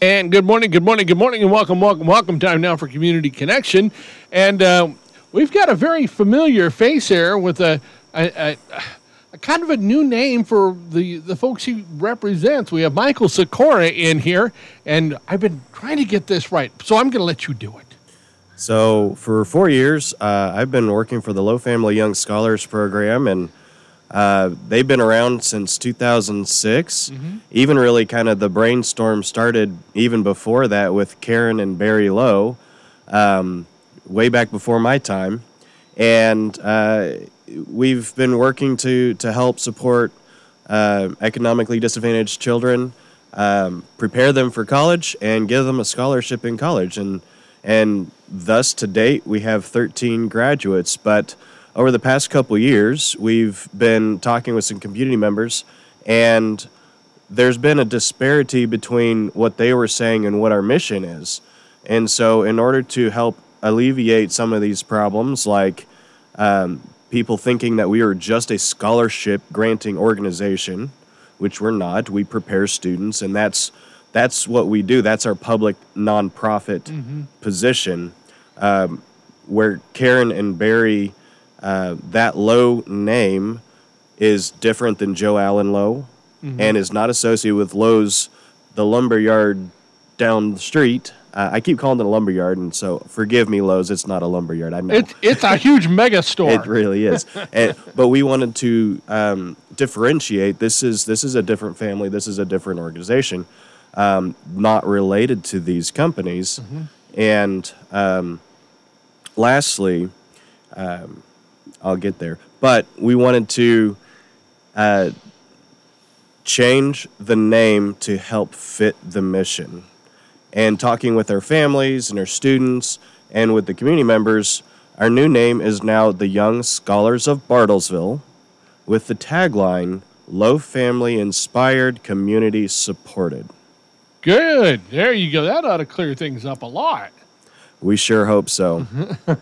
And good morning, good morning, good morning, and welcome, welcome, welcome. Time now for Community Connection. And uh, we've got a very familiar face here with a, a, a, a kind of a new name for the, the folks he represents. We have Michael Sikora in here, and I've been trying to get this right, so I'm going to let you do it. So, for four years, uh, I've been working for the Lowe Family Young Scholars Program, and uh, they've been around since 2006. Even really, kind of the brainstorm started even before that with Karen and Barry Lowe, um, way back before my time, and uh, we've been working to to help support uh, economically disadvantaged children, um, prepare them for college, and give them a scholarship in college, and and thus to date we have 13 graduates, but over the past couple years, we've been talking with some community members, and there's been a disparity between what they were saying and what our mission is. And so, in order to help alleviate some of these problems, like um, people thinking that we are just a scholarship granting organization, which we're not, we prepare students, and that's that's what we do. That's our public nonprofit position. Um, where Karen and Barry uh, that Lowe name is different than Joe Allen Lowe and is not associated with Lowe's, the lumber yard down the street. Uh, I keep calling it a lumber yard, and so forgive me, Lowe's. It's not a lumber yard. I know It's, it's a huge mega store. it really is. and, but we wanted to um, differentiate. This is this is a different family. This is a different organization, um, not related to these companies. And um, lastly, um, I'll get there. But we wanted to uh, change the name to help fit the mission. And talking with our families and our students and with the community members, our new name is now the Young Scholars of Bartlesville with the tagline Lowe Family Inspired, Community Supported. Good. There you go. That ought to clear things up a lot. We sure hope so.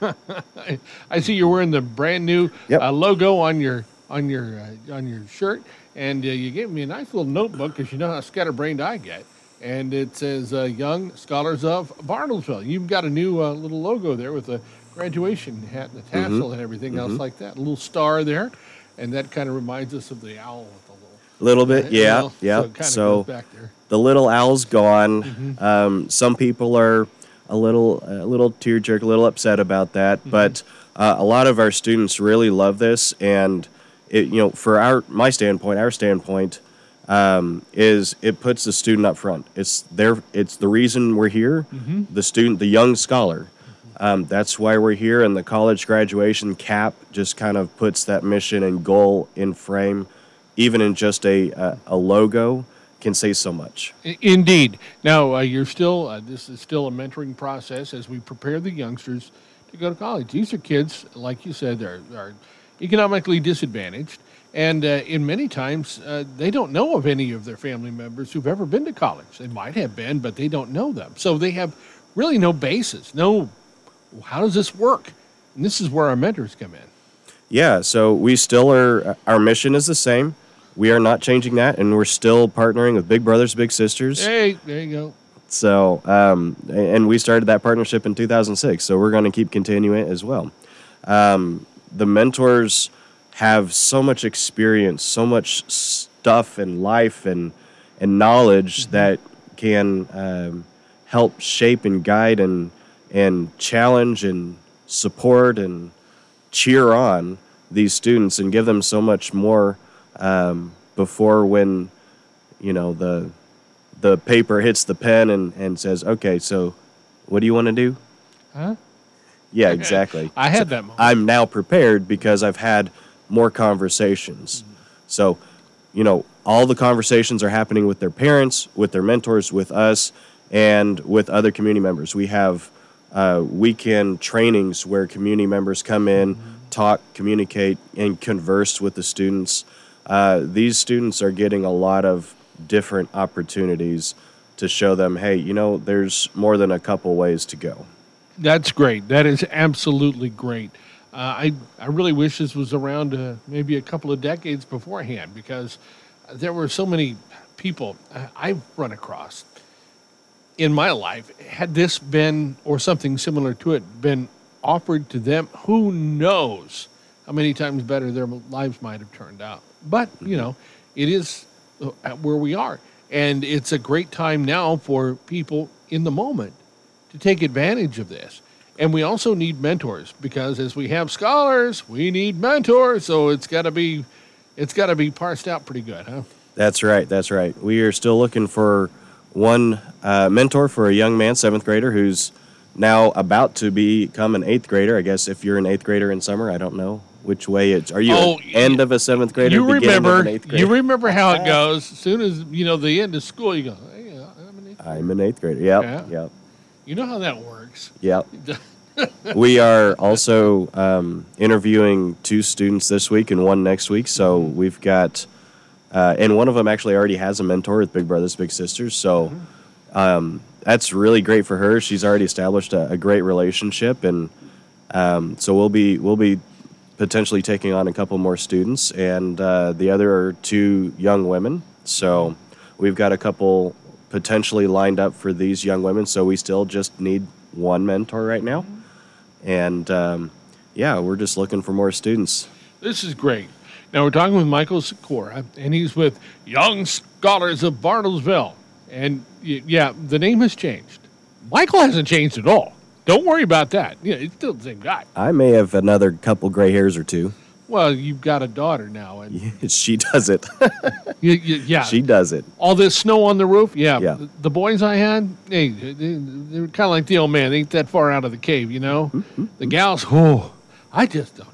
I, I see you're wearing the brand new Yep. uh, logo on your on your uh, on your shirt, and uh, you gave me a nice little notebook because you know how scatterbrained I get, and it says uh, "Young Scholars of Bartlesville." You've got a new uh, little logo there with a graduation hat and the Mm-hmm. tassel and everything else like that. A little star there, and that kind of reminds us of the owl with the little. A little bit, yeah, know, yeah. So, it So, goes back there. the little owl's gone. Mm-hmm. Um, some people are a little, a little tear jerk, a little upset about that. Mm-hmm. But uh, a lot of our students really love this, and it, you know, for our my standpoint, our standpoint um, is it puts the student up front. It's their, it's the reason we're here. Mm-hmm. The student, the young scholar. Um, that's why we're here, and the college graduation cap just kind of puts that mission and goal in frame. Even in just a a, a logo, can say so much. Indeed. Now uh, you're still. Uh, this is still a mentoring process as we prepare the youngsters to go to college. These are kids, like you said, are are economically disadvantaged, and uh, in many times uh, they don't know of any of their family members who've ever been to college. They might have been, but they don't know them. So they have really no basis. No, how does this work? And this is where our mentors come in. Yeah, so we still are. Our mission is the same. We are not changing that, and we're still partnering with Big Brothers Big Sisters. Hey, there you go. So, um, and we started that partnership in 2006. So we're going to keep continuing it as well. Um, the mentors have so much experience, so much stuff in life and and knowledge Mm-hmm. that can um, help shape and guide and and challenge and support and cheer on these students and give them so much more um, before when you know the the paper hits the pen and, and says okay so what do you want to do? Huh? yeah exactly. I had that moment. i'm now prepared because i've had more conversations. So you know all the conversations are happening with their parents with their mentors with us and with other community members. We have uh, weekend trainings where community members come in talk communicate and converse with the students uh, these students are getting a lot of different opportunities to show them hey you know there's more than a couple ways to go That's great. That is absolutely great. Uh, I I really wish this was around uh, maybe a couple of decades beforehand because there were so many people I've run across in my life. Had this been or something similar to it been offered to them, who knows how many times better their lives might have turned out. But you know, it is uh, where we are, and it's a great time now for people in the moment to take advantage of this. And we also need mentors because as we have scholars, we need mentors. So it's got to be, it's got to be parsed out pretty good, huh? That's right. That's right. We are still looking for one uh, mentor for a young man, seventh grader, who's now about to become an eighth grader. I guess if you're an eighth grader in summer, I don't know which way it's. Are you Oh, end of a seventh grader? you beginning of remember, an eighth grader? you remember how it goes. As soon as you know the end of school, you go, hey, uh, I'm an eighth- I'm an eighth grader. Yep. Yeah. Yep. you know how that works. Yep. we are also um, interviewing two students this week and one next week. So we've got, uh, and one of them actually already has a mentor with Big Brothers Big Sisters. So um, that's really great for her. She's already established a, a great relationship, and um, so we'll be we'll be potentially taking on a couple more students, and uh, the other are two young women. So we've got a couple potentially lined up for these young women. So we still just need one mentor right now, and um, yeah, we're just looking for more students. This is great. Now we're talking with Michael Sikora, and he's with Young Scholars of Bartlesville. And yeah, the name has changed. Michael hasn't changed at all. Don't worry about that. Yeah, it's still the same guy. I may have another couple gray hairs or two. Well, you've got a daughter now, and she does it. y- y- yeah, she does it. all this snow on the roof. Yeah, Yeah. The, the boys I had, hey, they, they were kind of like the old man. They ain't that far out of the cave, you know. Mm-hmm, The gals, oh, I just don't.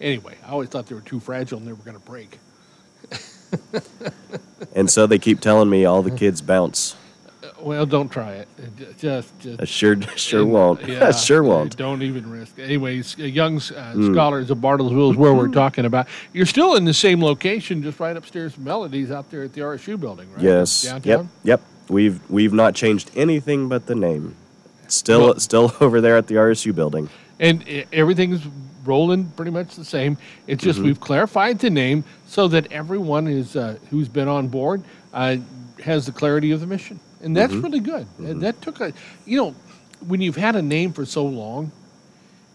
Anyway, I always thought they were too fragile and they were going to break. And so they keep telling me all the kids bounce. Well, don't try it. Just, just I sure, sure won't. Yeah, sure won't. Don't even risk. it. Anyways, uh, young uh, scholars of Bartlesville is where we're talking about. You're still in the same location, just right upstairs from Melodies, out there at the RSU building, right? Yes. Yep. Downtown. Yep. We've we've not changed anything but the name. Still Well- still over there at the RSU building. And everything's rolling pretty much the same. It's just we've clarified the name so that everyone is uh, who's been on board uh, has the clarity of the mission, and that's really good. And that took a, you know, when you've had a name for so long,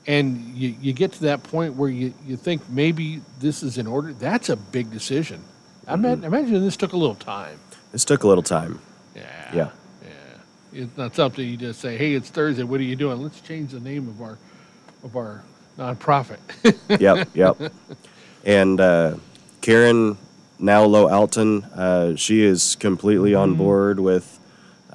and you, you get to that point where you, you think maybe this is in order. That's a big decision. I ima- imagine this took a little time. This took a little time. Yeah. Yeah. Yeah. It's not something you just say, "Hey, it's Thursday. What are you doing? Let's change the name of our of our nonprofit." yep, yep. And uh, Karen now Lowe Alton, uh, she is completely on board with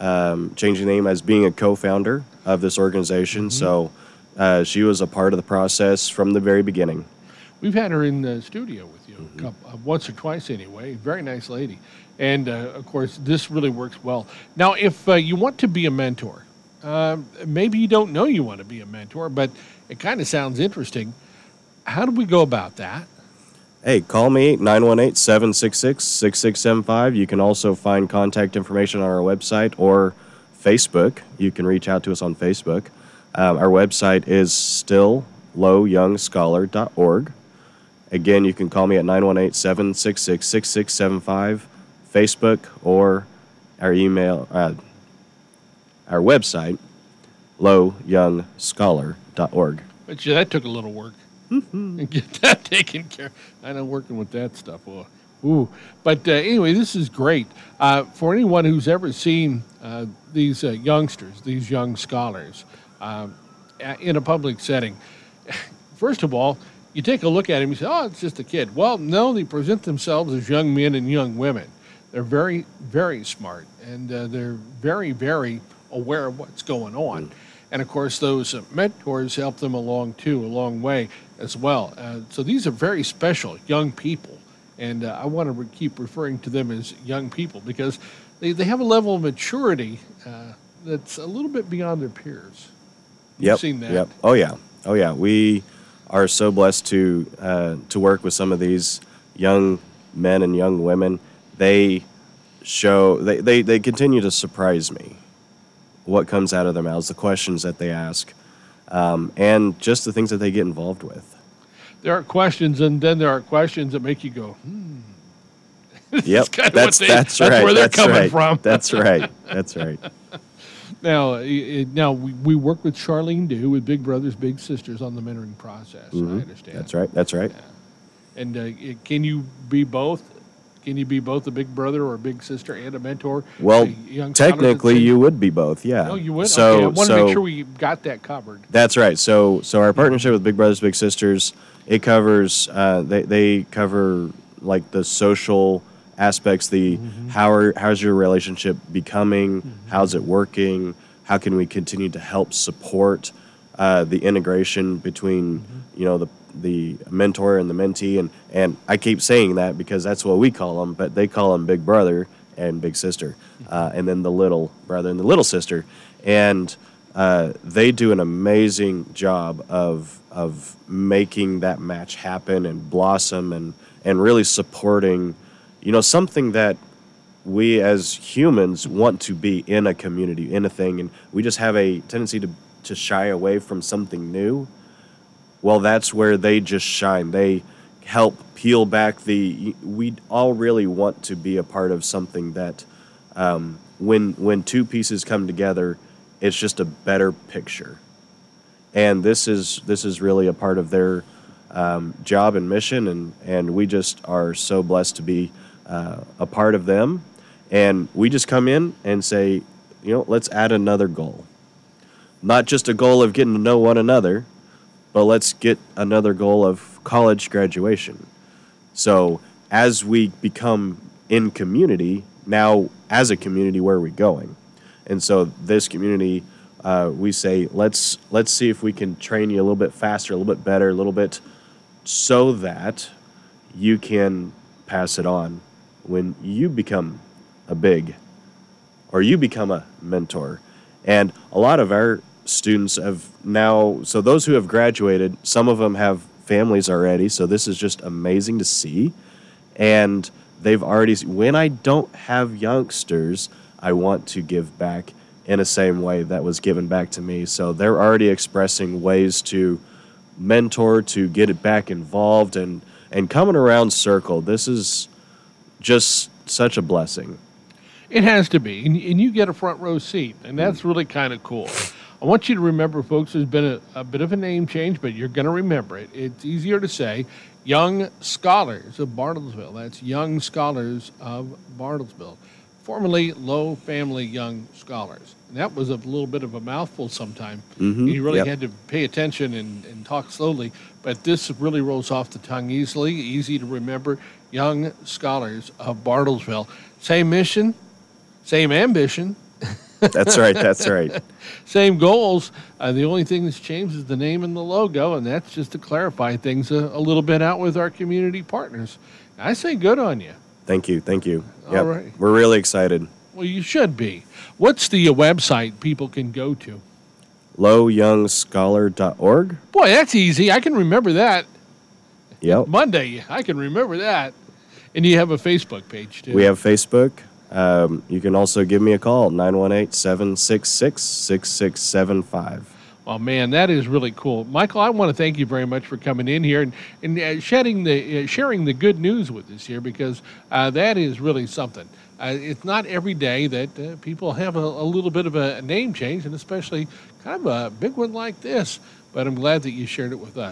um, changing the name as being a co-founder of this organization. So uh, she was a part of the process from the very beginning. We've had her in the studio with you a couple, uh, once or twice anyway. Very nice lady. And uh, of course, this really works well. Now, if uh, you want to be a mentor, um, maybe you don't know you want to be a mentor, but it kind of sounds interesting. How do we go about that? Hey, call me 918 766 6675. You can also find contact information on our website or Facebook. You can reach out to us on Facebook. Um, our website is still lowyoungscholar.org. Again, you can call me at 918 766 6675, Facebook, or our email, uh, our website, lowyoungscholar.org. But yeah, that took a little work. And get that taken care. of. I know working with that stuff. Ooh. But uh, anyway, this is great uh, for anyone who's ever seen uh, these uh, youngsters, these young scholars, uh, in a public setting. First of all, you take a look at him, you say, "Oh, it's just a kid." Well, no, they present themselves as young men and young women. They're very, very smart, and uh, they're very, very aware of what's going on. And of course, those mentors help them along too, a long way as well. Uh, so these are very special young people, and uh, I want to re- keep referring to them as young people because they, they have a level of maturity uh, that's a little bit beyond their peers. You've seen that. Yep. Oh yeah. Oh yeah. We are so blessed to uh, to work with some of these young men and young women. They show they, they, they continue to surprise me. What comes out of their mouths, the questions that they ask, um, and just the things that they get involved with. There are questions, and then there are questions that make you go, hmm. Yep. that's they- that's that's right. where they're that's coming right. from. That's right. That's right. Now, i- now we, we work with Charlene Dew with Big Brothers Big Sisters on the mentoring process. I understand. Mm-hmm. That's right. That's right. And uh, can you be both? Can you be both a big brother or a big sister and a mentor? Well, to young scholars at the technically, you would be both. Yeah. Oh, you would. So, okay, I want to make sure we got that covered. That's right. So, so our partnership with Big Brothers Big Sisters, it covers uh, they they cover like the social aspects, the how are how's your relationship becoming, how's it working, how can we continue to help support uh, the integration between you know the the mentor and the mentee, and and I keep saying that because that's what we call them, but they call them Big Brother and Big Sister, uh, and then the little brother and the little sister, and uh, they do an amazing job of of making that match happen and blossom and and really supporting, you know, something that we as humans want to be in a community, in a thing, and we just have a tendency to to shy away from something new. Well, that's where they just shine. They help peel back the. We all really want to be a part of something that, um, when when two pieces come together, it's just a better picture. And this is this is really a part of their um, job and mission, and and we just are so blessed to be uh, a part of them. And we just come in and say, you know, let's add another goal. Not just a goal of getting to know one another, but let's get another goal of college graduation. So as we become in community, now as a community, where are we going? And so this community, uh, we say let's let's see if we can train you a little bit faster, a little bit better, a little bit, so that you can pass it on when you become a big or you become a mentor. And a lot of our students have now, so those who have graduated, some of them have families already. So this is just amazing to see. And they've already, when I don't have youngsters, I want to give back in the same way that was given back to me. So they're already expressing ways to mentor, to get it back involved, and, and coming around circle. This is just such a blessing. It has to be, and, and you get a front row seat, and that's mm. really kind of cool. I want you to remember, folks, there's been a, a bit of a name change, but you're going to remember it. It's easier to say Young Scholars of Bartlesville. That's Young Scholars of Bartlesville, formerly Lowe Family Young Scholars. And that was a little bit of a mouthful sometime. Mm-hmm. You really Yep. had to pay attention and, and talk slowly, but this really rolls off the tongue easily, easy to remember. Young Scholars of Bartlesville. Same mission, same ambition, That's right. That's right. same goals. Uh, the only thing that's changed is the name and the logo, and that's just to clarify things a, a little bit out with our community partners. I say good on you. Thank you. Thank you. All Yep. right. We're really excited. Well, you should be. What's the uh, website people can go to? lowyoungscholar.org. Boy, that's easy. I can remember that. Yep. Monday, I can remember that. And you have a Facebook page too. We have Facebook. Um, you can also give me a call, 918 766 6675. Well, man, that is really cool, Michael. I want to thank you very much for coming in here and and uh, shedding the uh, sharing the good news with us here because uh, that is really something. Uh, it's not every day that uh, people have a, a little bit of a name change, and especially kind of a big one like this. But I'm glad that you shared it with us.